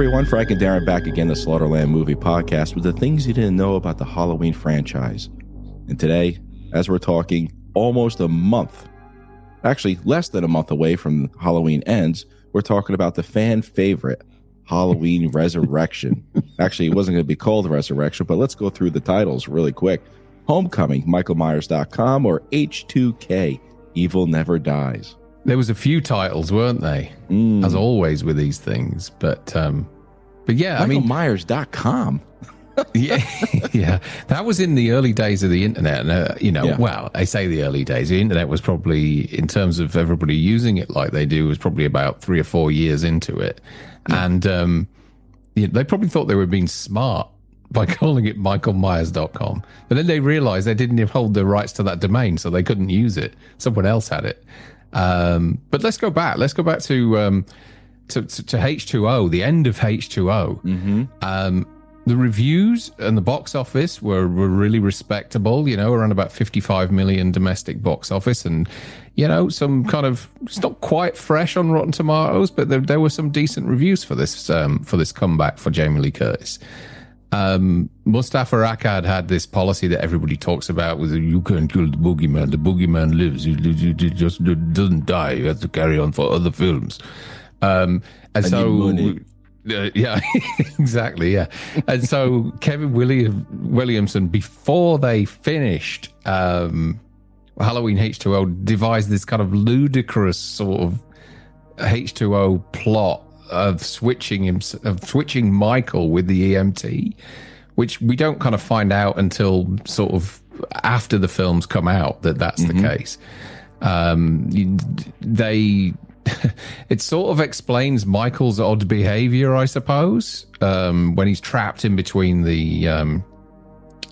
everyone, Frank and Darren back again, the Slaughtered Lamb Movie Podcast with the things you didn't know about the Halloween franchise. And today, as we're talking, almost a month, actually less than a month away from Halloween ends, we're talking about the fan favorite, Halloween Resurrection. actually, it wasn't going to be called Resurrection, but let's go through the titles really quick. Homecoming, MichaelMyers.com, or H2K, Evil Never Dies. There was a few titles, weren't they? Mm. As always with these things, but um, but yeah, I mean, MichaelMyers.com. yeah, yeah, that was in the early days of the internet. And, uh, you know, Yeah. well, I say the early days. The internet was probably, in terms of everybody using it like they do, was probably about three or four years into it, and um, yeah, they probably thought they were being smart by calling it michaelmyers.com. But then they realized they didn't hold the rights to that domain, so they couldn't use it. Someone else had it. Um, but let's go back. Let's go back to um, to, to, to H2O, the end of H2O. Mm-hmm. Um, the reviews and the box office were, were really respectable, you know, around about 55 million domestic box office and, you know, some kind of, it's not quite fresh on Rotten Tomatoes, but there, there were some decent reviews for this, um, for this comeback for Jamie Lee Curtis. Um, Moustapha Akkad had this policy that everybody talks about with you can't kill the boogeyman. The boogeyman lives. He, he- he just doesn't die. You have to carry on for other films. Um, and I so, uh, yeah, exactly. Yeah. And so Kevin William, Williamson, before they finished um, Halloween H2O, devised this kind of ludicrous sort of H2O plot of switching him, of switching Michael with the EMT, which we don't kind of find out until sort of after the films come out that that's the case. Um, they, it sort of explains Michael's odd behavior, I suppose, um, when he's trapped in between the um,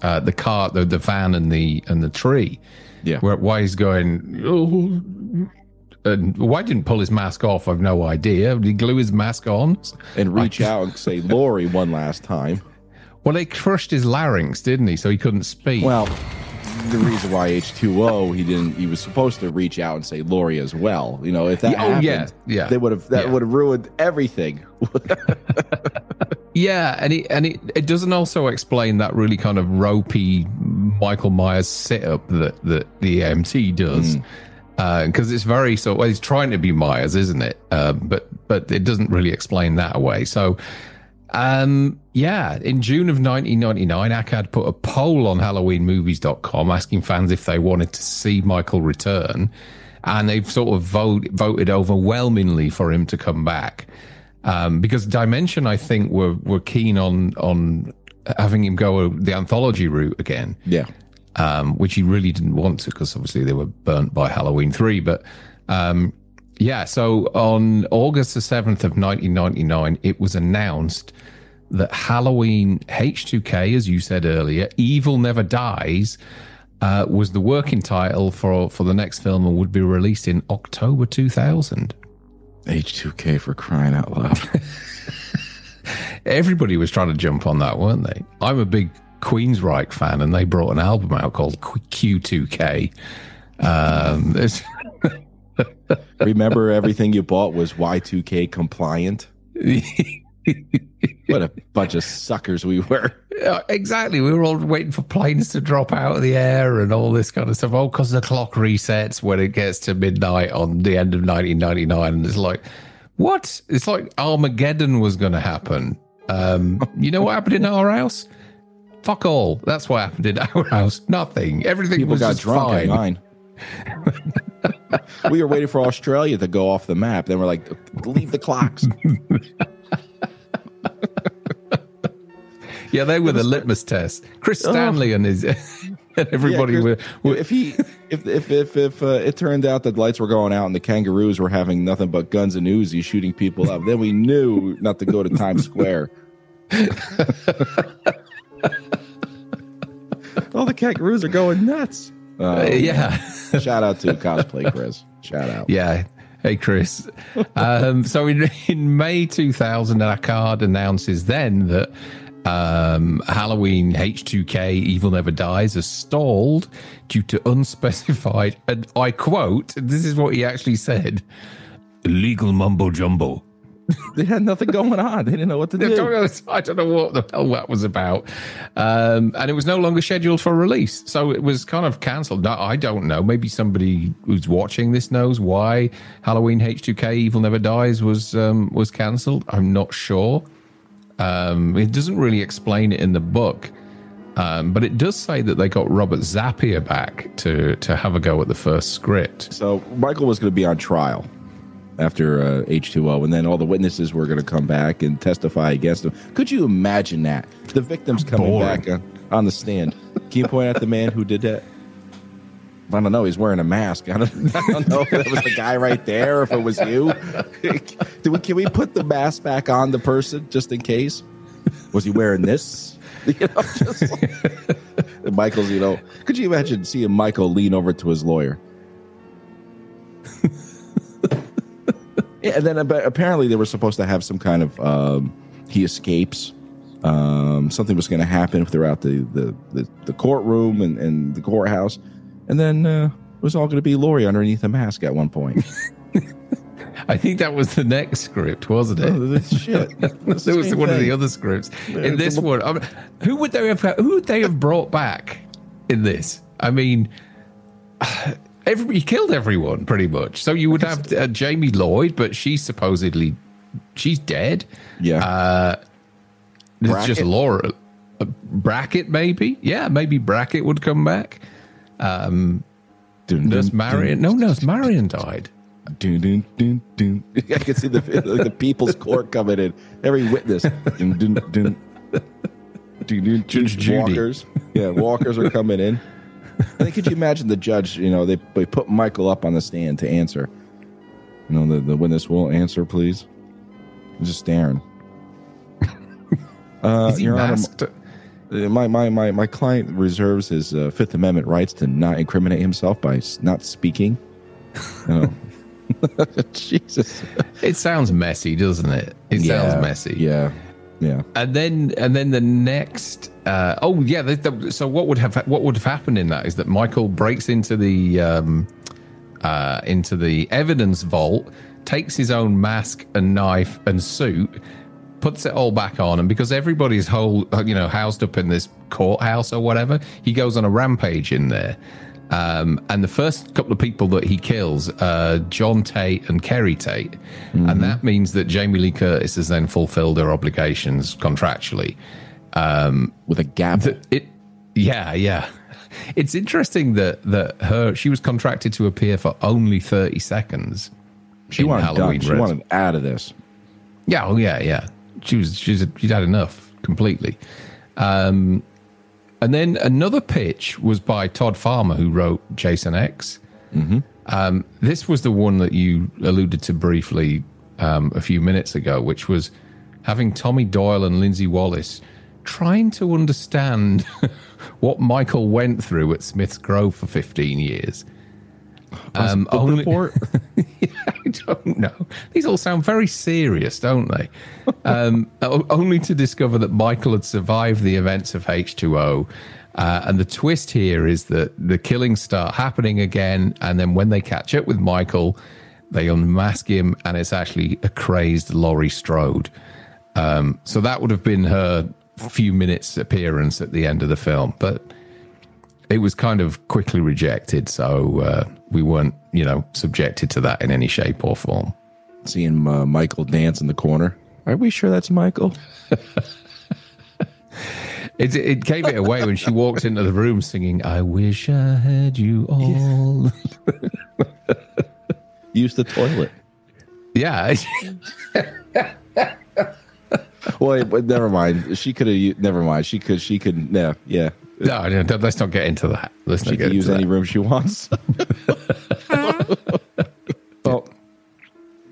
uh, the car, the, the van, and the and the tree. Yeah. Where, why he's going, oh, and why didn't pull his mask off? I've no idea. Did he glue his mask on? And reach out and say, Laurie, one last time. Well, they crushed his larynx, didn't he? So he couldn't speak. Well, the reason why H2O, he didn't, he was supposed to reach out and say Laurie as well. You know, if that Yeah, oh, happened, yeah, yeah, they would have, that yeah. would have ruined everything. yeah, and he, and it, it doesn't also explain that really kind of ropey Michael Myers setup that that the EMT does. Because it's very so. Well, he's trying to be Myers, isn't it? Um, but but it doesn't really explain that away. So, um, yeah, in June of 1999, Akkad put a poll on HalloweenMovies.com asking fans if they wanted to see Michael return, and they've sort of vote, voted overwhelmingly for him to come back. Um, because Dimension, I think, were were keen on on having him go the anthology route again yeah. um, which he really didn't want to because obviously they were burnt by Halloween 3. But um, yeah, so on August the 7th of 1999, it was announced that Halloween H2K, as you said earlier, Evil Never Dies, uh, was the working title for, for the next film and would be released in October 2000. H2K for crying out loud. Everybody was trying to jump on that, weren't they? I'm a big Queensryche fan, and they brought an album out called Q- Q2K. Um, Remember, everything you bought was Y2K compliant? What a bunch of suckers we were. Yeah, exactly. We were all waiting for planes to drop out of the air and all this kind of stuff. Oh, because the clock resets when it gets to midnight on the end of 1999. And it's like, what? It's like Armageddon was going to happen. Um, you know what happened in our house? Fuck all. That's what happened in our house. Nothing. Everything People was got just drunk fine. We were waiting for Australia to go off the map. Then we're like, leave the clocks. Yeah, they were the litmus test. Chris Stanley and his and everybody Yeah, were, Chris- were if he if if if, if uh, it turned out that lights were going out and the kangaroos were having nothing but guns and Uzi shooting people up, then we knew not to go to Times Square. All the kangaroos are going nuts. Oh, yeah. Shout out to cosplay Chris. Shout out. Yeah. Hey, Chris. Um, so in, in May 2000, Akkad announces then that um, Halloween H2K Evil Never Dies has stalled due to unspecified, and I quote, this is what he actually said legal mumbo jumbo. they had nothing going on. They didn't know what to do. I don't know, I don't know what the hell that was about. Um, and it was no longer scheduled for release. So it was kind of cancelled. No, I don't know. Maybe somebody who's watching this knows why Halloween H2K Evil Never Dies was um, was cancelled. I'm not sure. Um, it doesn't really explain it in the book. Um, but it does say that they got Robert Zappia back to to have a go at the first script. So Michael was going to be on trial after uh, H2O, and then all the witnesses were going to come back and testify against him. Could you imagine that? The victims coming Boring. back on, on the stand. Can you point out the man who did that? I don't know. He's wearing a mask. I don't, I don't know if it was the guy right there or if it was you. Do we, can we put the mask back on the person just in case? Was he wearing this? You know, just like- Michael's, you know, could you imagine seeing Michael lean over to his lawyer? Yeah, and then ab- apparently they were supposed to have some kind of um, he escapes. Um, something was going to happen throughout the the, the, the courtroom and, and the courthouse, and then uh, it was all going to be Laurie underneath a mask at one point. I think that was the next script, wasn't it? Oh, this shit. There was one of the other scripts. In this one, I mean, who would they have? Who would they have brought back in this? I mean, everybody killed everyone pretty much. So you would have uh, Jamie Lloyd, but she's supposedly she's dead. Yeah. Uh, It's just Laura. Uh, Brackett, maybe. Yeah, maybe Brackett would come back. Dun, Nurse dun, Marion. No, Nurse Marion died. Dun, dun, dun, dun. I can see the like the people's court coming in. Every witness. Dun, dun, dun. Dun, dun, Judy. Walkers. Yeah, walkers are coming in. And then could you imagine the judge, you know, they, they put Michael up on the stand to answer. You know, the, the witness will answer, please. He's just staring. Uh, Is he Your masked? uh, my, my, my, my client reserves his uh, Fifth Amendment rights to not incriminate himself by not speaking. Oh. Jesus. It sounds messy, doesn't it? It sounds messy. Yeah. Yeah. and then and then the next uh, oh yeah the, the, so what would have what would have happened in that is that michael breaks into the um, uh, into the evidence vault takes his own mask and knife and suit puts it all back on and because everybody's whole uh, you know housed up in this courthouse or whatever he goes on a rampage in there um, and the first couple of people that he kills uh, John Tate and Kerry Tate. And that means that Jamie Lee Curtis has then fulfilled her obligations contractually. With a. Th- It, yeah, yeah. It's interesting that that her she was contracted to appear for only thirty seconds. she wanted Halloween done. She wanted out of this. Yeah, oh yeah, yeah. She was she's she'd had enough completely. Um, and then another pitch was by Todd Farmer, who wrote Jason X. Um, this was the one that you alluded to briefly um, a few minutes ago, which was having Tommy Doyle and Lindsay Wallace trying to understand what Michael went through at Smith's Grove for 15 years. Um, only- report? I don't know. These all sound very serious, don't they? Um, only to discover that Michael had survived the events of H2O. Uh, and the twist here is that the killings start happening again. And then when they catch up with Michael, they unmask him, and it's actually a crazed Laurie Strode. Um, so that would have been her few minutes appearance at the end of the film. But it was kind of quickly rejected, so uh, we weren't, you know, subjected to that in any shape or form. Seeing uh, Michael dance in the corner. Are we sure that's Michael? It, it gave it away when she walked into the room singing, "I wish I had you all." Use the toilet. Yeah, Well, but never mind. She could have. Never mind. She could. She could. Yeah. Yeah. No, no, don't- let's not get into that. Let's She not get could use into any that. room she wants. well,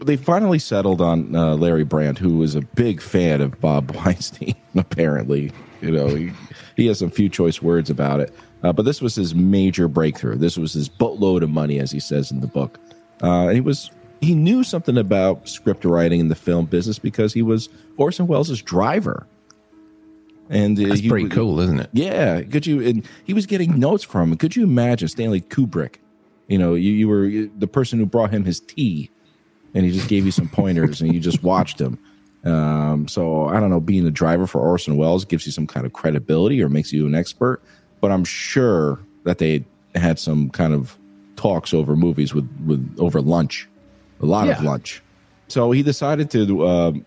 they finally settled on uh, Larry Brand, who was a big fan of Bob Weinstein. Apparently, you know, he, he has some few choice words about it. Uh, but this was his major breakthrough. This was his boatload of money, as he says in the book. Uh, and he was he knew something about script writing in the film business because he was Orson Welles' driver. And uh, That's he- pretty cool, isn't it? yeah, could you? And he was getting notes from him. Could you imagine Stanley Kubrick? You know, you, you were the person who brought him his tea and he just gave you some pointers, and you just watched him. Um, so I don't know, being the driver for Orson Welles gives you some kind of credibility or makes you an expert. But I'm sure that they had some kind of talks over movies with with over lunch, a lot of lunch. So he decided to um,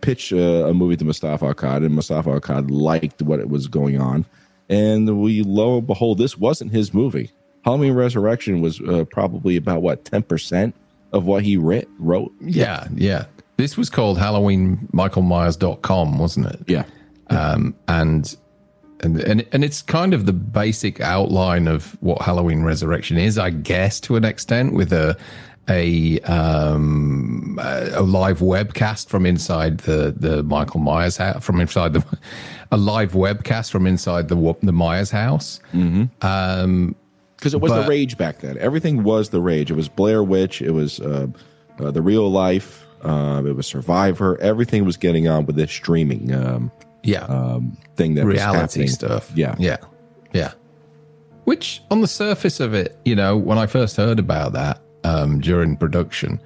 pitch uh, a movie to Moustapha Akkad, and Moustapha Akkad liked what it was going on. And we, lo and behold, this wasn't his movie. Halloween Resurrection was uh, probably about what ten percent of what he writ, wrote. Yeah, yeah. This was called halloween michael HalloweenMichaelMyers.com, wasn't it? Yeah, um, and and and and it's kind of the basic outline of what Halloween Resurrection is, I guess, to an extent, with a a um a live webcast from inside the the Michael Myers house, from inside the a live webcast from inside the the Myers house. Um, because it was the rage back then. Everything was the rage. It was Blair Witch. It was uh, uh, the real life. Uh, it was Survivor. Everything was getting on with this streaming um, yeah, um, thing that was reality stuff. Yeah. yeah, yeah. Which, on the surface of it, you know, when I first heard about that um, during production,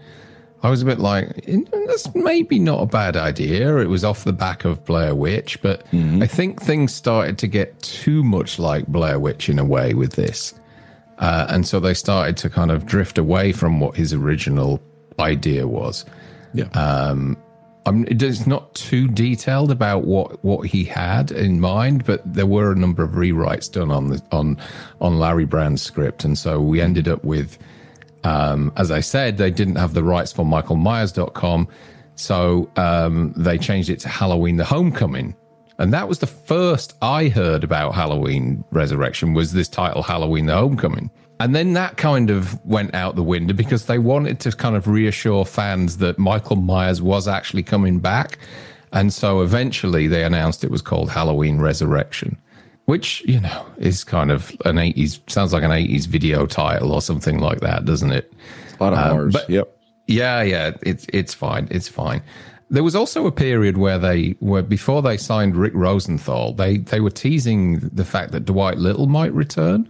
I was a bit like, "Eh, that's maybe not a bad idea. It was off the back of Blair Witch, but I think things started to get too much like Blair Witch in a way with this. Uh, and so they started to kind of drift away from what his original idea was. Yeah. I'm, it's not too detailed about what, what he had in mind, but there were a number of rewrites done on the on on Larry Brand's script, and so we ended up with, um, as I said, they didn't have the rights for MichaelMyers.com, so um, they changed it to Halloween: The Homecoming, and that was the first I heard about Halloween Resurrection was this title, Halloween: The Homecoming. And then that kind of went out the window because they wanted to kind of reassure fans that Michael Myers was actually coming back. And so eventually they announced it was called Halloween Resurrection, which, you know, is kind of an 80s, sounds like an 80s video title or something like that, doesn't it? a lot of um, horrors. but- yep. Yeah, yeah, it's it's fine, it's fine. There was also a period where they were before they signed Rick Rosenthal, they they were teasing the fact that Dwight Little might return,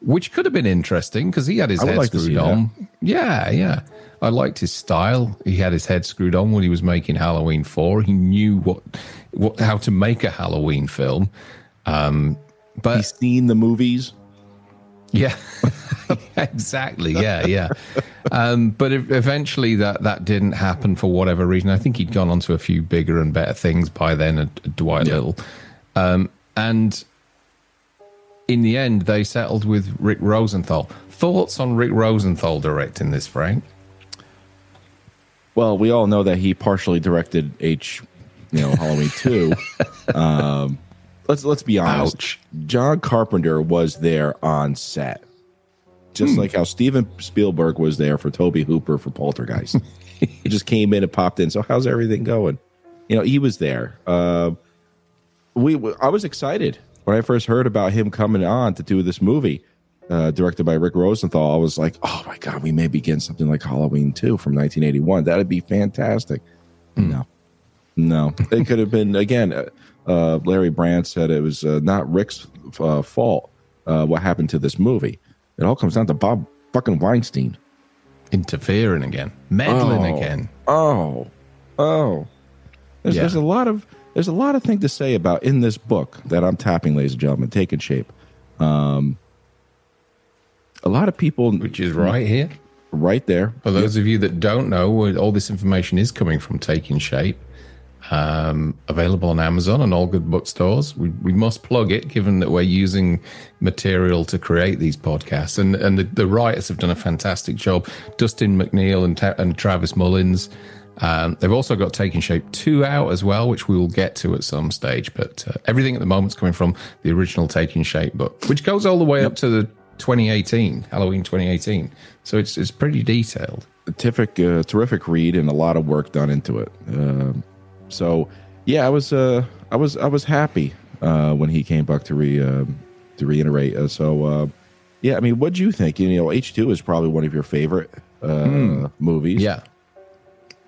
which could have been interesting because he had his I head like screwed on. Yeah, yeah. I liked his style. He had his head screwed on when he was making Halloween Four. He knew what what how to make a Halloween film. Um, but He's seen the movies. yeah, exactly. Yeah, yeah. Um, but eventually, that that didn't happen for whatever reason. I think he'd gone on to a few bigger and better things by then. At Dwight Yeah. Little, um, and in the end, they settled with Rick Rosenthal. Thoughts on Rick Rosenthal directing this, Frank? Well, we all know that he partially directed H, you know, Halloween two. um, let's let's be honest. Ouch. John Carpenter was there on set, just like how Steven Spielberg was there for Tobe Hooper for Poltergeist. he just came in and popped in. So how's everything going? You know, he was there. Uh, we I was excited when I first heard about him coming on to do this movie. Uh, directed by Rick Rosenthal, I was like, "Oh my god, we may be getting something like Halloween 2 from 1981. That'd be fantastic." No, no, it could have been again. Uh, uh, Larry Brand said it was uh, not Rick's uh, fault. Uh, what happened to this movie? It all comes down to Bob fucking Weinstein. Interfering again, meddling Oh. again. Oh, oh. There's, Yeah. there's a lot of there's a lot of thing to say about in this book that I'm tapping, ladies and gentlemen, taking shape. Um, a lot of people Which is right here. right there. For those of you that don't know, all this information is coming from Taking Shape, um, available on Amazon and all good bookstores. We, we must plug it, given that we're using material to create these podcasts, and and the, the writers have done a fantastic job. Dustin McNeil and Ta- and Travis Mullins. Um, they've also got Taking Shape 2 out as well, which we will get to at some stage. But uh, everything at the moment is coming from the original Taking Shape book, which goes all the way up to the 2018, Halloween 2018. So it's, it's pretty detailed. terrific, uh, terrific read and a lot of work done into it. Um so, yeah, I was, uh, I was, I was happy uh, when he came back to re, um to reiterate. Uh, so, uh, yeah, I mean, what do you think? You know, H two is probably one of your favorite uh, movies. Yeah.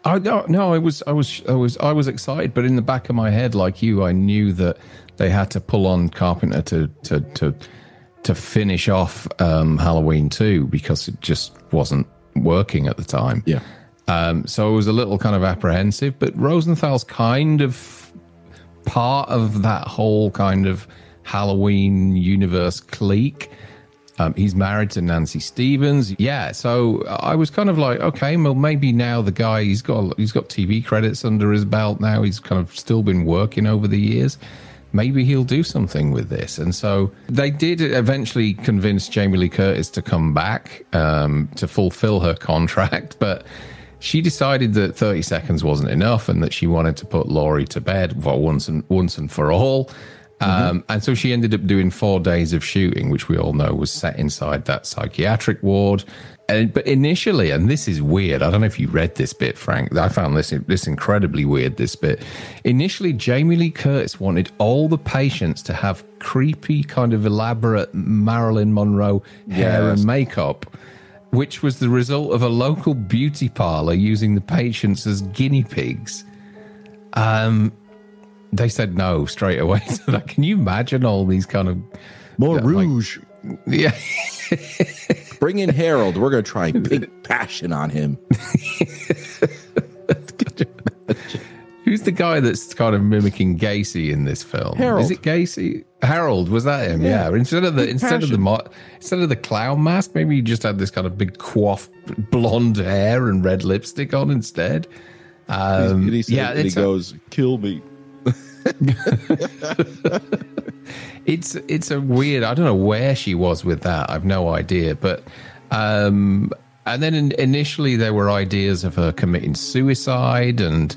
I no, no, I was, I was, I was, I was excited, but in the back of my head, like you, I knew that they had to pull on Carpenter to to to to finish off um, Halloween two because it just wasn't working at the time. Yeah. Um, so I was a little kind of apprehensive, but Rosenthal's kind of part of that whole kind of Halloween universe clique. Um, he's married to Nancy Stephens. Yeah, so I was kind of like, okay, well, maybe now the guy he's got he's got TV credits under his belt now. He's kind of still been working over the years. Maybe he'll do something with this. And so they did eventually convince Jamie Lee Curtis to come back um, to fulfill her contract, but she decided that 30 seconds wasn't enough and that she wanted to put Laurie to bed for once and once and for all. Um, and so she ended up doing four days of shooting, which we all know was set inside that psychiatric ward. And, but initially, and this is weird. I don't know if you read this bit, Frank. I found this this incredibly weird. This bit. Initially, Jamie Lee Curtis wanted all the patients to have creepy, kind of elaborate Marilyn Monroe hair Yes. and makeup, which was the result of a local beauty parlor using the patients as guinea pigs. Um, they said no straight away to that. Can you imagine all these kind of More Yeah, like- rouge. yeah? Bring in Harold. We're going to try big passion on him. Who's the guy that's kind of mimicking Gacy in this film? Harold. Is it Gacy? Harold was that him? Yeah. Instead of the instead of the mo- instead of the clown mask, maybe he just had this kind of big coif blonde hair and red lipstick on instead. Um, and he, said, yeah, and he it's a- goes, "Kill me." it's it's a weird. I don't know where she was with that. I've no idea. But um, and then in, initially there were ideas of her committing suicide and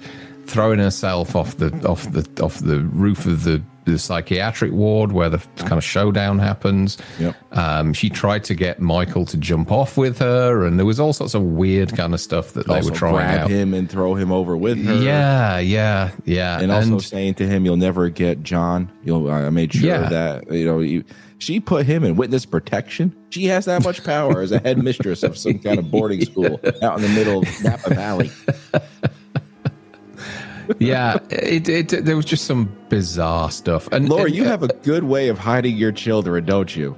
throwing herself off the off the off the roof of the, the psychiatric ward where the kind of showdown happens. Yep. Um, she tried to get Michael to jump off with her, and there was all sorts of weird kind of stuff that they were trying grab out. him and throw him over with her. Yeah, yeah, yeah. and also saying to him, "You'll never get John." You'll. I made sure Yeah. that you know. You, she put him in witness protection. She has that much power as a headmistress of some kind of boarding school out in the middle of Napa Valley. yeah, it, it there was just some bizarre stuff. And Laura, and, you uh, have a good way of hiding your children, don't you?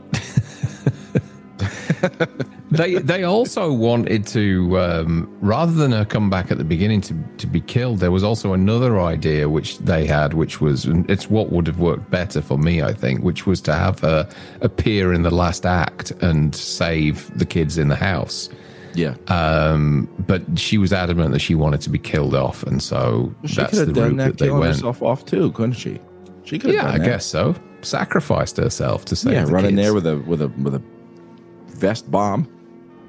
they they also wanted to um, rather than her come back at the beginning to to be killed. There was also another idea which they had, which was it's what would have worked better for me, I think, which was to have her appear in the last act and save the kids in the house. Yeah. Um, but she was adamant that she wanted to be killed off, and so she that's could the have done route that, that they went. herself off too, couldn't she? She could. Yeah, have I that. guess so. Sacrificed herself to save Yeah, the run in there with a with a with a vest bomb.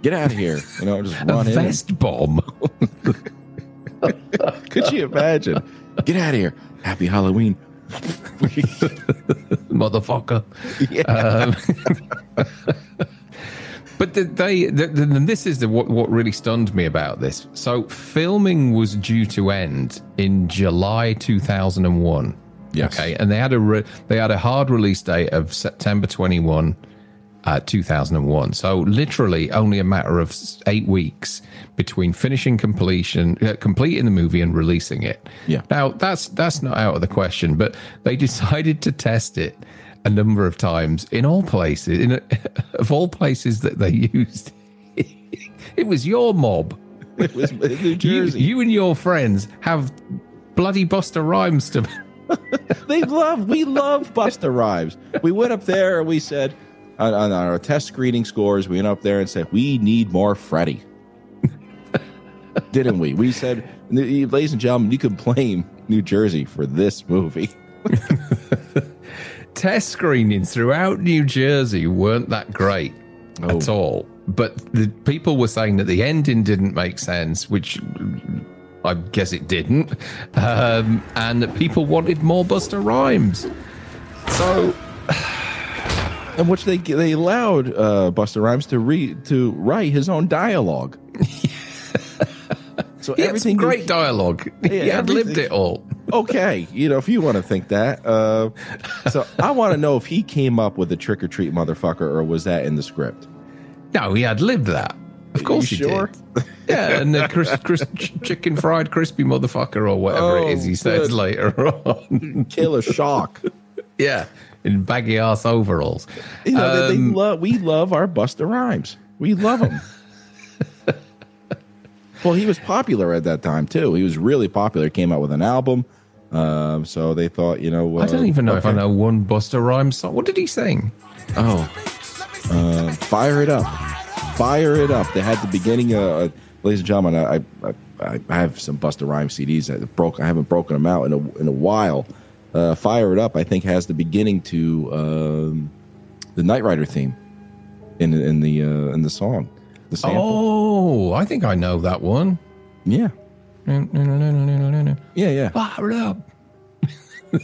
Get out of here! You know, just a run in. vest bomb. Could you imagine? Get out of here! Happy Halloween. motherfucker. yeah. Um, but the, they, the, the, and this is the, what, what really stunned me about this. So, filming was due to end in July 2001. Yes. Okay, and they had a re- they had a hard release date of September 21, uh, 2001. So, literally, only a matter of eight weeks between finishing completion, uh, completing the movie, and releasing it. Yeah. Now that's that's not out of the question, but they decided to test it a number of times in all places. In of all places that they used, it was your mob. it was New You, Jersey. you and your friends have bloody Busta Rhymes to. they love. We love Busta Rhymes. We went up there and we said on, on our test screening scores. We went up there and said we need more Freddy. Didn't we? We said, ladies and gentlemen, you can blame New Jersey for this movie. Test screenings throughout New Jersey weren't that great at Oh. all. But the people were saying that the ending didn't make sense, which I guess it didn't, um, and that people wanted more Busta Rhymes. So in which they they allowed uh, Busta Rhymes to read to write his own dialogue. so he everything great dialogue. he had lived it all. Okay, you know, if you want to think that. Uh, so I want to know if he came up with the trick or treat motherfucker, or was that in the script? No, he had lived that. Of course you he sure? did. Yeah, and the cris- cris- ch- chicken fried crispy motherfucker or whatever Oh, it is he says good. later on. Killer shock. yeah, in baggy ass overalls. You know, they, they Um, love. We love our Busta Rhymes. We love him. Well, he was popular at that time too. He was really popular. Came out with an album. Um, so they thought, you know, uh, I don't even know okay. if I know one Busta Rhymes song. What did he sing? Oh, uh, fire it up, fire it up. They had the beginning. Uh, ladies and gentlemen, I, I, I have some Busta Rhymes CDs that broke. I haven't broken them out in a in a while. Uh, fire it up. I think has the beginning to um, the Knight Rider theme in in the uh, in the song. The sample. Oh, I think I know that one. Yeah. Yeah, yeah. Fire it up.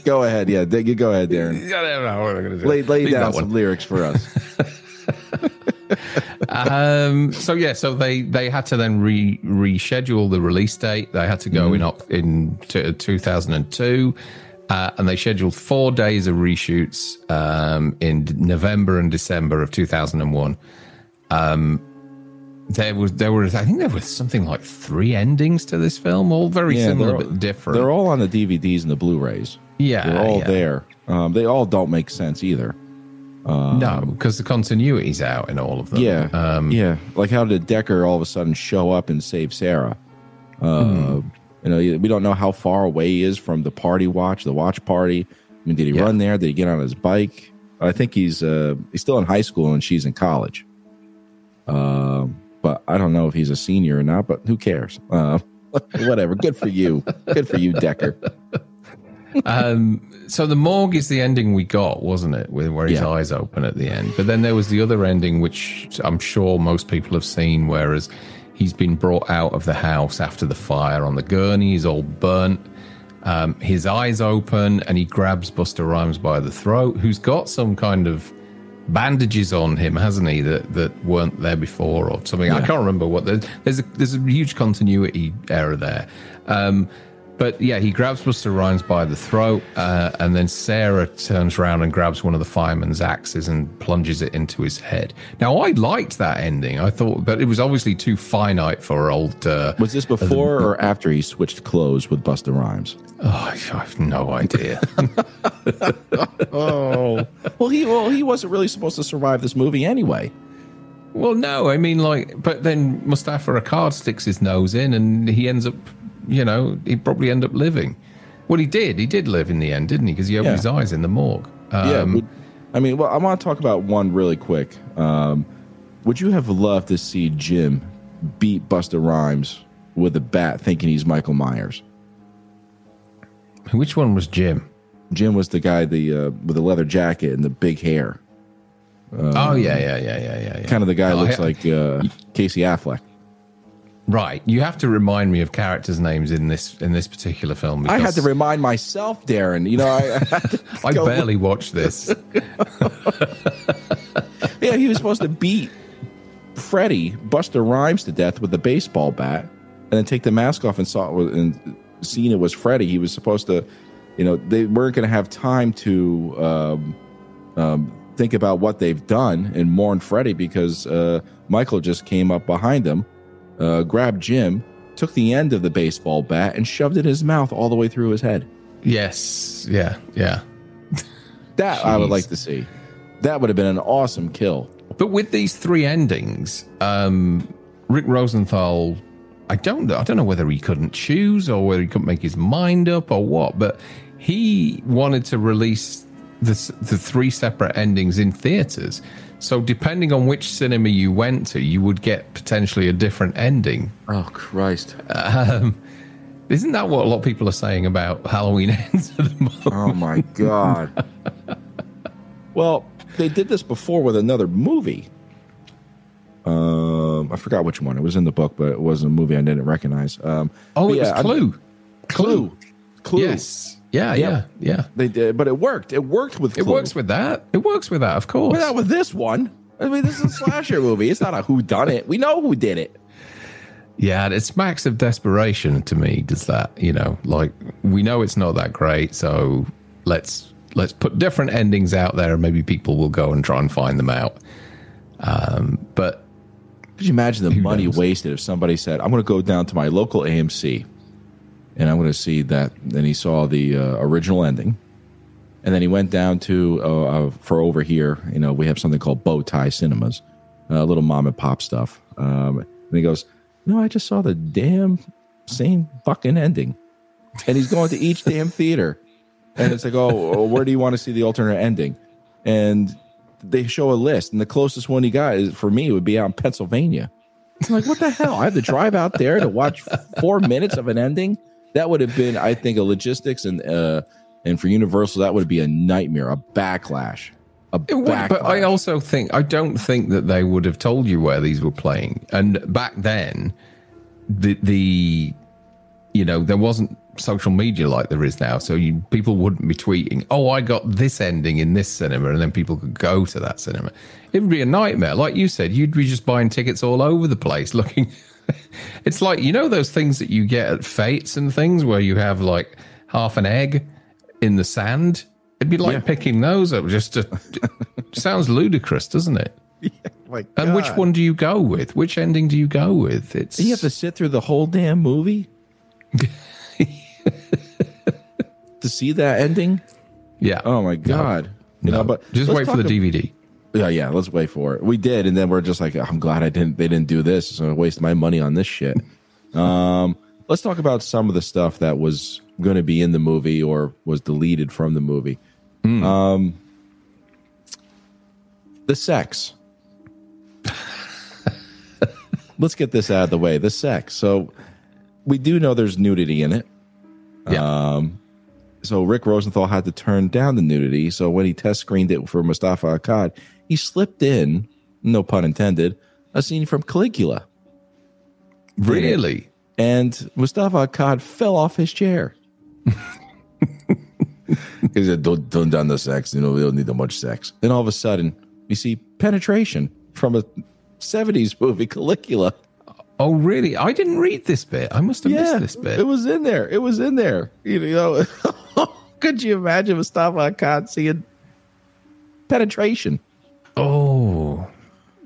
go ahead, yeah. You go ahead, Darren. Yeah, I don't know what I'm going to do. Lay, lay down some lyrics for us. um, so yeah, so they they had to then re reschedule the release date. They had to go mm. in in 2002. Uh, and they scheduled four days of reshoots um, in November and December of 2001. Um, there was there were I think there was something like three endings to this film, all very yeah, similar but different. They're all on the DVDs and the Blu-rays. Yeah, they're all yeah. there. Um, they all don't make sense either. Um, no, because the continuity's out in all of them. Yeah, um, yeah. Like how did Decker all of a sudden show up and save Sarah? Uh, hmm. You know, we don't know how far away he is from the party watch, the watch party. I mean, did he yeah. run there? Did he get on his bike? I think he's uh, he's still in high school and she's in college. Uh, but I don't know if he's a senior or not. But who cares? Uh, whatever. Good for you. Good for you, Decker. um, so the morgue is the ending we got, wasn't it? With where his yeah. eyes open at the end. But then there was the other ending, which I'm sure most people have seen, whereas He's been brought out of the house after the fire on the gurney. He's all burnt. Um, his eyes open and he grabs Busta Rhymes by the throat, who's got some kind of bandages on him, hasn't he? That that weren't there before or something. Yeah. I can't remember what. There's there's a, there's a huge continuity error there. Um, but yeah, he grabs Busta Rhymes by the throat, uh, and then Sarah turns around and grabs one of the fireman's axes and plunges it into his head. Now, I liked that ending. I thought, but it was obviously too finite for old. Uh, was this before or after he switched clothes with Busta Rhymes? Oh, I have no idea. oh, well, he well he wasn't really supposed to survive this movie anyway. Well, no, I mean, like, but then Moustapha Akkad sticks his nose in, and he ends up you know, he'd probably end up living. Well, he did. He did live in the end, didn't he? Because he opened yeah. his eyes in the morgue. Um, yeah. I mean, well, I want to talk about one really quick. Um, would you have loved to see Jim beat Busta Rhymes with a bat, thinking he's Michael Myers? Which one was Jim? Jim was the guy the uh, with the leather jacket and the big hair. Um, oh yeah, yeah, yeah, yeah, yeah. Kind of the guy oh, looks like uh, Casey Affleck. Right, you have to remind me of characters' names in this in this particular film. I had to remind myself, Darren. You know, I I, barely watched this. yeah, he was supposed to beat Freddy Busta Rhymes to death with a baseball bat, and then take the mask off and saw it and seen it was Freddy. He was supposed to, you know, they weren't going to have time to um, um, think about what they've done and mourn Freddy because uh, Michael just came up behind them uh, grabbed Jim, took the end of the baseball bat, and shoved it in his mouth all the way through his head. Yes. Yeah. Yeah. that I would like to see. That would have been an awesome kill. But with these three endings, um, Rick Rosenthal, I don't. I don't know whether he couldn't choose or whether he couldn't make his mind up or what, but he wanted to release the, the three separate endings in theaters. So depending on which cinema you went to, you would get potentially a different ending. Oh Christ! Um, isn't that what a lot of people are saying about Halloween ends at the moment? Oh my god! well, they did this before with another movie. Um, I forgot which one. It was in the book, but it wasn't a movie I didn't recognize. Um, oh, it yeah, was Clue. Clue. Clue. Yes. Yeah, yeah, yeah, They did, but it worked. It worked with. Clue. It works with that. It works with that, of course. But not with this one. I mean, this is a slasher movie. It's not a who done it. We know who did it. Yeah, it's smacks of desperation to me. Does that? You know, like we know it's not that great, so let's let's put different endings out there, and maybe people will go and try and find them out. Um, but could you imagine the money knows? wasted if somebody said, "I'm going to go down to my local AMC." And I'm going to see that. Then he saw the uh, original ending, and then he went down to uh, uh, for over here. You know, we have something called Bow Tie Cinemas, a uh, little mom and pop stuff. Um, and he goes, No, I just saw the damn same fucking ending. And he's going to each damn theater. And it's like, oh, where do you want to see the alternate ending? And they show a list, and the closest one he got is for me would be out in Pennsylvania. I'm like, what the hell? I have to drive out there to watch four minutes of an ending. That would have been, I think, a logistics and uh, and for Universal, that would be a nightmare, a backlash. A It would, backlash. but I also think I don't think that they would have told you where these were playing. And back then, the the you know there wasn't social media like there is now, so you, people wouldn't be tweeting, "Oh, I got this ending in this cinema," and then people could go to that cinema. It would be a nightmare, like you said. You'd be just buying tickets all over the place, looking. it's like you know those things that you get at fates and things where you have like half an egg in the sand. It'd be like Yeah. picking those up. Just to, sounds ludicrous, doesn't it? like, And which one do you go with? Which ending do you go with? It's You have to sit through the whole damn movie to see that ending. yeah. Oh my god! No, know, but just wait for the DVD. Yeah, yeah. Let's wait for it. We did, and then we're just like, I'm glad I didn't. They didn't do this. So I waste my money on this shit. um, let's talk about some of the stuff that was going to be in the movie or was deleted from the movie. Um, the sex. let's get this out of the way. The sex. So we do know there's nudity in it. Yeah. Um, so Rick Rosenthal had to turn down the nudity. So when he test screened it for Moustapha Akkad, he slipped in, no pun intended, a scene from Caligula. really? And Moustapha Akkad fell off his chair. he said, don't, don't done the sex. You know, we don't need that much sex. Then all of a sudden, you see penetration from a 70s movie, Caligula. Oh, really? I didn't read this bit. I must have missed this bit. It was in there. It was in there. You know, could you imagine Moustapha Akkad seeing penetration? oh,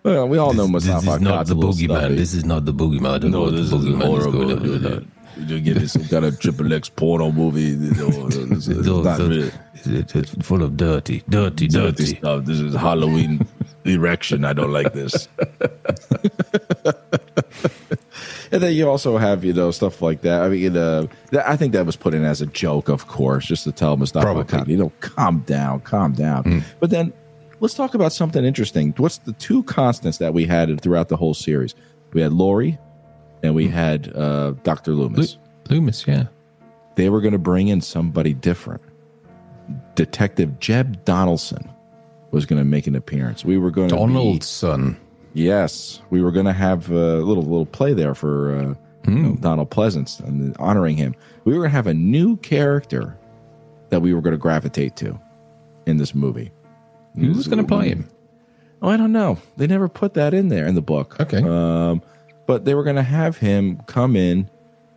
Well, we all know Moustapha Akkad's a little stuffy. is not the boogeyman. I don't the boogeyman. No, this is horrible. dude. You give me some kind of triple X porno movie. you know, It's, it's not really It's full of dirty, dirty, dirty stuff. This is Halloween erection. I don't like this. and then you also have you know stuff like that. I mean, uh, that- I think that was put in as a joke, of course, just to tell Moustapha Probably. Akkad, you know, calm down, calm down. But then let's talk about something interesting. What's the two constants that we had throughout the whole series? We had Laurie, and we had uh, Doctor Loomis. Loomis, yeah. They were going to bring in somebody different. Detective Jeb Donaldson was going to make an appearance. We were going to be- Donaldson. Yes, we were going to have a little little play there for uh, you know, Donald Pleasence and honoring him. We were going to have a new character that we were going to gravitate to in this movie. Who was going to play him? Oh, I don't know. They never put that in there in the book. Okay. Um, but they were going to have him come in,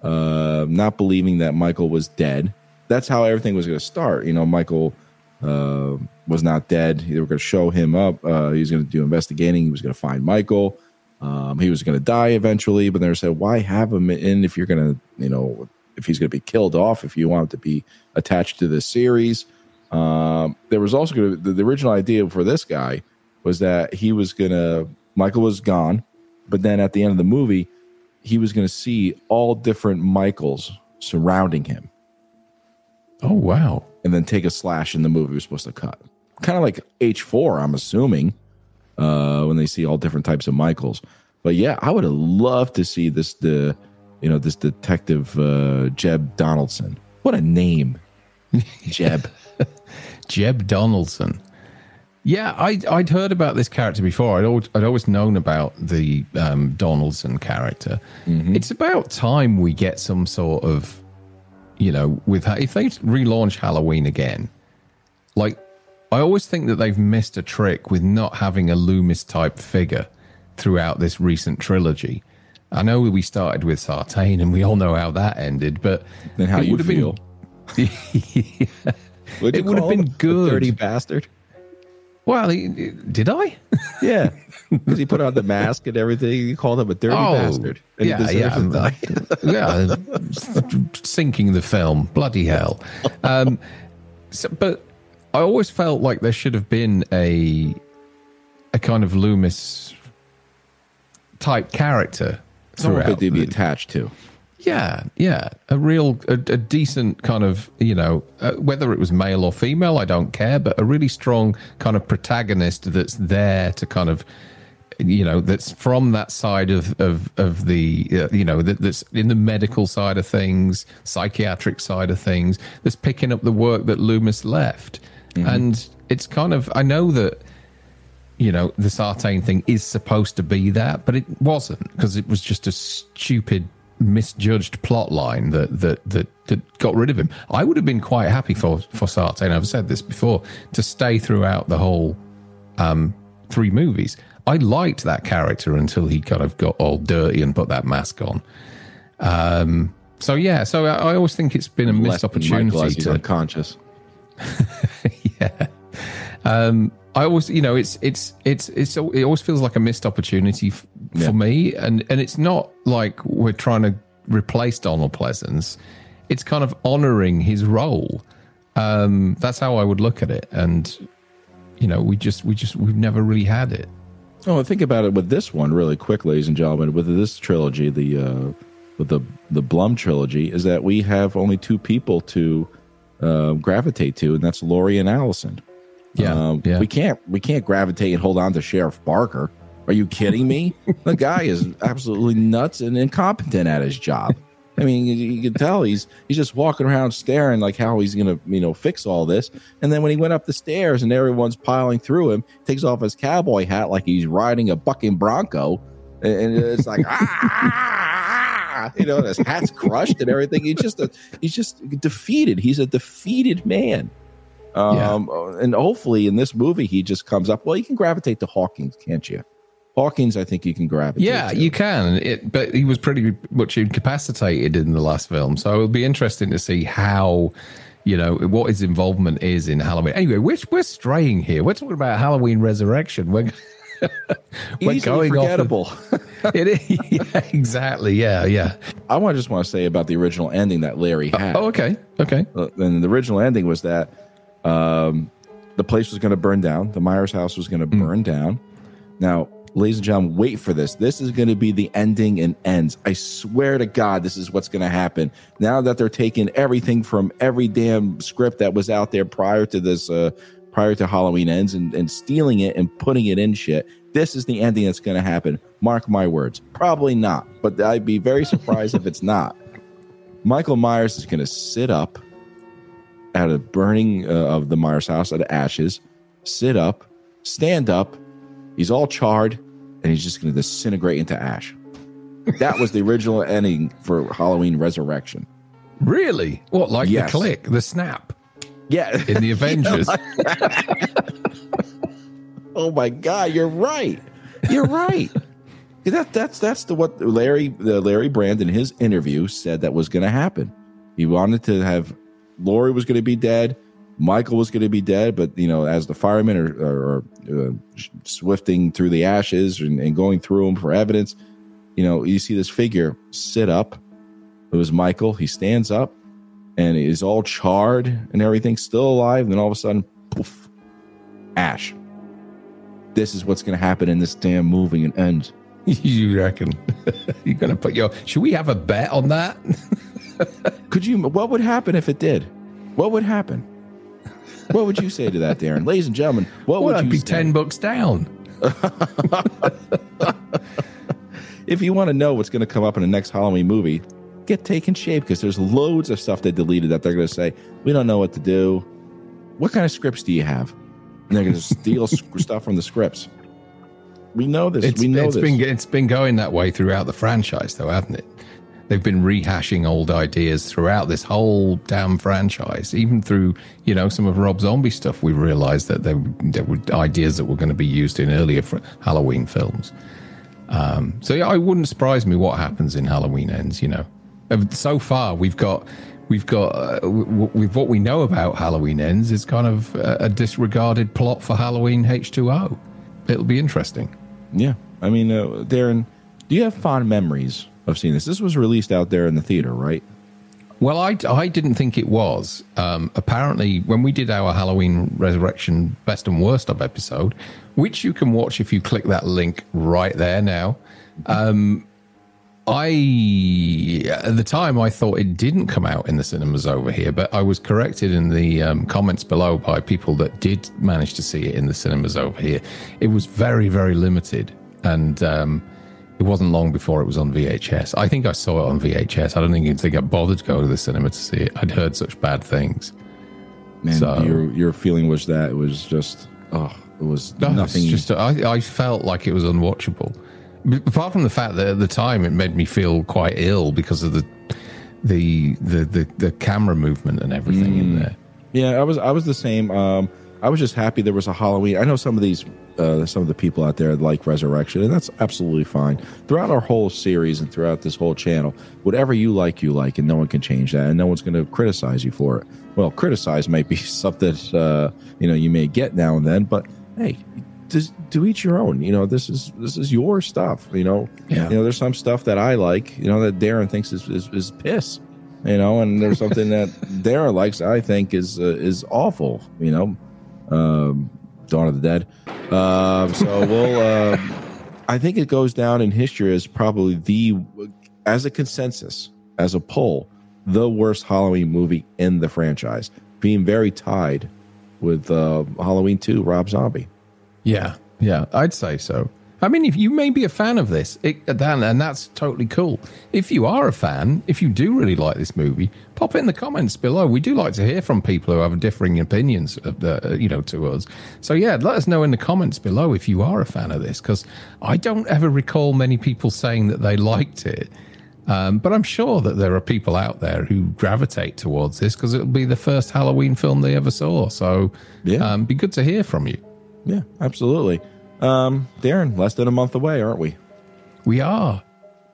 uh, not believing that Michael was dead. That's how everything was going to start. You know, Michael uh, was not dead. They were going to show him up. Uh, he was going to do investigating. He was going to find Michael. Um, he was going to die eventually. But they said, why have him in if you're going to, you know, if he's going to be killed off, if you want to be attached to this series? Um, there was also going to, the, the original idea for this guy was that he was going to, Michael was gone. But then at the end of the movie, he was going to see all different Michaels surrounding him Oh, wow. and then take a slash in the movie was supposed to cut. Kind of like H4, I'm assuming, uh, when they see all different types of Michaels. But yeah, I would have loved to see this, the, you know, this detective, uh, Jeb Donaldson. What a name. Jeb. Jeb Donaldson. Yeah, I, I'd heard about this character before. I'd always, I'd always known about the um, Donaldson character. It's about time we get some sort of, you know, with if they relaunch Halloween again, like I always think that they've missed a trick with not having a Loomis type figure throughout this recent trilogy. I know we started with Sartain, and we all know how that ended, but then how it you would have feel. been. What'd It would have been good. dirty bastard. Well, he- did I? Yeah. Because he put on the mask and everything. You called him a dirty Oh, bastard. And yeah, he yeah, yeah, sinking the film. Bloody hell! Um, so, but I always felt like there should have been a a kind of Loomis type character Something to be attached to. Yeah, yeah, a real, a, a decent kind of, you know, uh, whether it was male or female, I don't care, but a really strong kind of protagonist that's there to kind of, you know, that's from that side of of of the, uh, you know, that, that's in the medical side of things, psychiatric side of things, that's picking up the work that Loomis left, mm-hmm. and it's kind of, I know that you know, the Sartain thing is supposed to be that, but it wasn't because it was just a stupid misjudged plot line that, that that that got rid of him. I would have been quite happy for for Sartain. I've said this before to stay throughout the whole um, three movies. I liked that character until he kind of got all dirty and put that mask on. Um, so yeah, so I, I, always think it's been a missed opportunity to unconscious. yeah. Um, I always, you know, it's it's it's it's it always feels like a missed opportunity f- yeah. for me, and and it's not like we're trying to replace Donald Pleasence. It's kind of honoring his role. Um, that's how I would look at it, and you know, we just we just we've never really had it. Oh, think about it with this one really quick, ladies and gentlemen. With this trilogy, the uh, with the the Blum trilogy, is that we have only two people to uh, gravitate to, and that's Laurie and Allison. Yeah, um, yeah. We can't we can't gravitate and hold on to Sheriff Barker. Are you kidding me? the guy is absolutely nuts and incompetent at his job. I mean, you, you, can tell he's he's just walking around staring like how he's gonna you know fix all this. And then when he went up the stairs and everyone's piling through him, takes off his cowboy hat like he's riding a bucking bronco, and, it's like ah, you know, his hat's crushed and everything. He's just a, he's just defeated. He's a defeated man. Um, yeah. And hopefully in this movie, he just comes up. Well, you can gravitate to Hawkins, can't you? Hawkins, I think you can gravitate. Yeah, to. you can. It, but he was pretty much incapacitated in the last film, so it'll be interesting to see how, you know, what his involvement is in Halloween. Anyway, we're we're straying here. We're talking about Halloween Resurrection. We're we're going forgettable. Of, it is yeah, exactly. Yeah, yeah. I want just want to say about the original ending that Larry had. oh, okay, okay. Uh, and the original ending was that um, the place was going to burn down. The Myers house was going to mm. burn down. Now, ladies and gentlemen, wait for this. This is going to be the ending and ends. I swear to God, this is what's going to happen. Now that they're taking everything from every damn script that was out there prior to this, uh, prior to Halloween ends, and, and stealing it and putting it in shit. This is the ending that's going to happen. Mark my words. Probably not, but I'd be very surprised if it's not. Michael Myers is going to sit up out of burning uh, of the Myers house out of ashes, sit up, stand up. He's all charred, and he's just going to disintegrate into ash. That was the original ending for Halloween Resurrection. Really? What, like yes. the click, the snap? Yeah. In the Avengers. oh my God, you're right. You're right. that that's that's the what Larry the Larry Brand in his interview said that was going to happen. He wanted to have Laurie was going to be dead. Michael was going to be dead, but you know, as the firemen are, are, are uh, swifting through the ashes and, and, going through them for evidence, you know, you see this figure sit up. It was Michael. He stands up, and he's all charred and everything, still alive. And then all of a sudden, poof, ash. This is what's going to happen in this damn movie and end. you reckon? You're going to put your? Should we have a bet on that? Could you? What would happen if it did? What would happen? What would you say to that, Darren? Ladies and gentlemen, what well, would you be say? ten bucks down. if you want to know what's going to come up in the next Halloween movie, get taken shape because there's loads of stuff they deleted that they're going to say we don't know what to do. What kind of scripts do you have? And they're going to steal stuff from the scripts. We know this. It's, we know it's this. Been, it's been going that way throughout the franchise, though, hasn't it? They've been rehashing old ideas throughout this whole damn franchise. Even through you know some of Rob Zombie stuff, we realised that there, there were ideas that were going to be used in earlier Halloween films. Um, so yeah, it wouldn't surprise me what happens in Halloween Ends. You know, so far we've got we've got uh, with what we know about Halloween Ends is kind of a, a disregarded plot for Halloween H two O. It'll be interesting. Yeah, I mean, uh, Darren, do you have fond memories of seeing this. This was released out there in the theater, right? Well, I, I didn't think it was. Um, apparently, when we did our Halloween Resurrection Best and Worst of episode, which you can watch if you click that link right there now, um, I at the time I thought it didn't come out in the cinemas over here, but I was corrected in the um, comments below by people that did manage to see it in the cinemas over here. It was very very limited, and um, it wasn't long before it was on VHS. I think I saw it on VHS. I don't even think I bothered to go to the cinema to see it. I'd heard such bad things. And So- your your feeling was that it was just oh, it was No, nothing. Just I, I felt like it was unwatchable. Apart from the fact that at the time it made me feel quite ill because of the the the the, the camera movement and everything in there. Yeah, I was I was the same. Um, I was just happy there was a Halloween. I know some of these uh, some of the people out there like Resurrection, and that's absolutely fine. Throughout our whole series and throughout this whole channel, whatever you like, you like, and no one can change that, and no one's going to criticize you for it. Well, criticize might be something uh, you know you may get now and then, but hey, just do each your own. You know, this is this is your stuff. You know, Yeah. You know, there's some stuff that I like. You know, that Darren thinks is is, is piss you know, and there's something that Darren likes. I think is uh, is awful. You know, um, Dawn of the Dead. Um, so we'll. Uh, I think it goes down in history as probably the, as a consensus, as a poll, the worst Halloween movie in the franchise, being very tied with uh, Halloween Two, Rob Zombie. Yeah, yeah, I'd say so. I mean, if you may be a fan of this, it, Dan, and that's totally cool. If you are a fan, if you do really like this movie, pop it in the comments below. We do like to hear from people who have differing opinions, of the, you know, to us. So yeah, let us know in the comments below if you are a fan of this, because I don't ever recall many people saying that they liked it. Um, but I'm sure that there are people out there who gravitate towards this because it'll be the first Halloween film they ever saw. So Yeah. um, be good to hear from you. Yeah, absolutely. Um, Darren, less than a month away, aren't we? We are.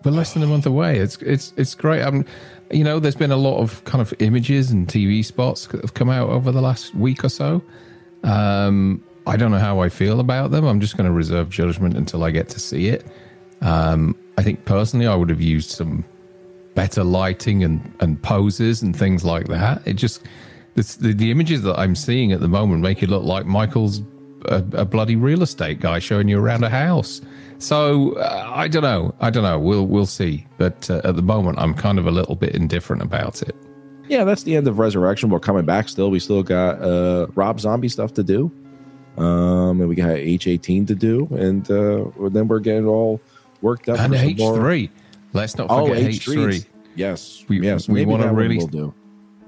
We're less than a month away. It's it's it's great. Um, you know, there's been a lot of kind of images and TV spots that have come out over the last week or so. Um, I don't know how I feel about them. I'm just going to reserve judgment until I get to see it. Um, I think personally, I would have used some better lighting and and poses and things like that. It just the the images that I'm seeing at the moment make it look like Michael's a, a bloody real estate guy showing you around a house. So uh, I don't know. I don't know. We'll we'll see. But uh, at the moment, I'm kind of a little bit indifferent about it. Yeah, that's the end of Resurrection. We're coming back still. We still got uh, Rob Zombie stuff to do. Um, and we got H18 to do. And uh, then we're getting all worked up. And for some H more- three. Let's not Oh, forget H3. H3. Yes. We- yes. we wanna really- We'll do.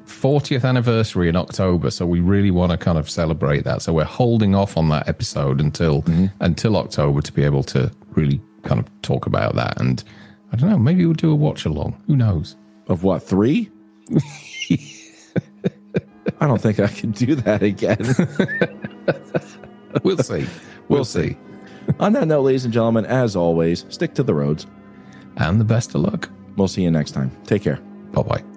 40th anniversary in October, so we really want to kind of celebrate that. So we're holding off on that episode until mm-hmm. until October to be able to really kind of talk about that. And I don't know, maybe we'll do a watch along. Who knows? Of what, three? I don't think I can do that again. We'll see. We'll see. On that note, ladies and gentlemen, as always, stick to the roads. And the best of luck. We'll see you next time. Take care. Bye bye.